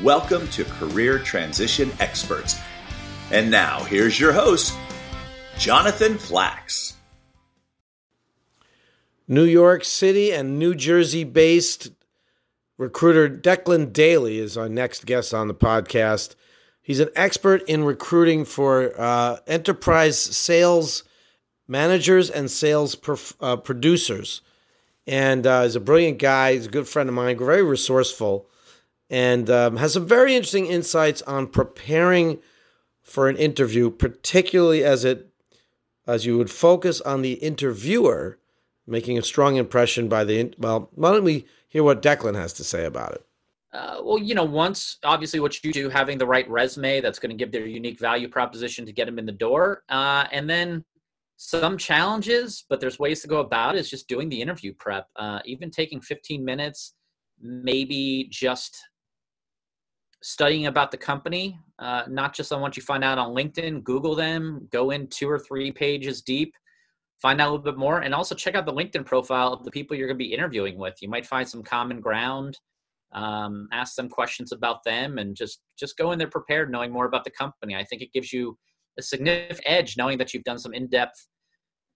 Welcome to Career Transition Experts. And now, here's your host, Jonathan Flax. New York City and New Jersey based recruiter Declan Daly is our next guest on the podcast. He's an expert in recruiting for uh, enterprise sales managers and sales uh, producers. And uh, he's a brilliant guy. He's a good friend of mine, very resourceful, and um, has some very interesting insights on preparing for an interview, particularly as it as you would focus on the interviewer making a strong impression by the well. Why don't we hear what Declan has to say about it? Uh, well, you know, once obviously what you do, having the right resume that's going to give their unique value proposition to get them in the door, uh, and then some challenges, but there's ways to go about it. Is just doing the interview prep, uh, even taking 15 minutes, maybe just studying about the company, uh, not just on what you find out on LinkedIn. Google them, go in two or three pages deep, find out a little bit more, and also check out the LinkedIn profile of the people you're going to be interviewing with. You might find some common ground um, ask them questions about them and just just go in there prepared knowing more about the company i think it gives you a significant edge knowing that you've done some in-depth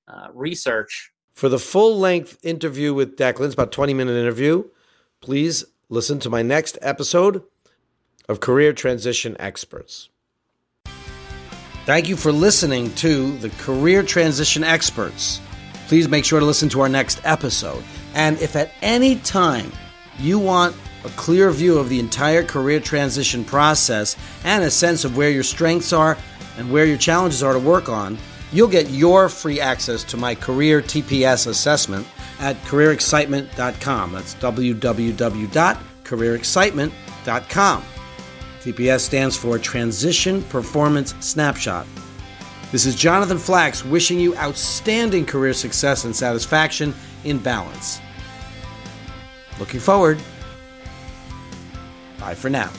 uh, research for the full length interview with declan it's about 20 minute interview please listen to my next episode of career transition experts thank you for listening to the career transition experts please make sure to listen to our next episode and if at any time you want a clear view of the entire career transition process, and a sense of where your strengths are and where your challenges are to work on, you'll get your free access to my career TPS assessment at careerexcitement.com. That's www.careerexcitement.com. TPS stands for Transition Performance Snapshot. This is Jonathan Flax wishing you outstanding career success and satisfaction in balance. Looking forward. Bye for now.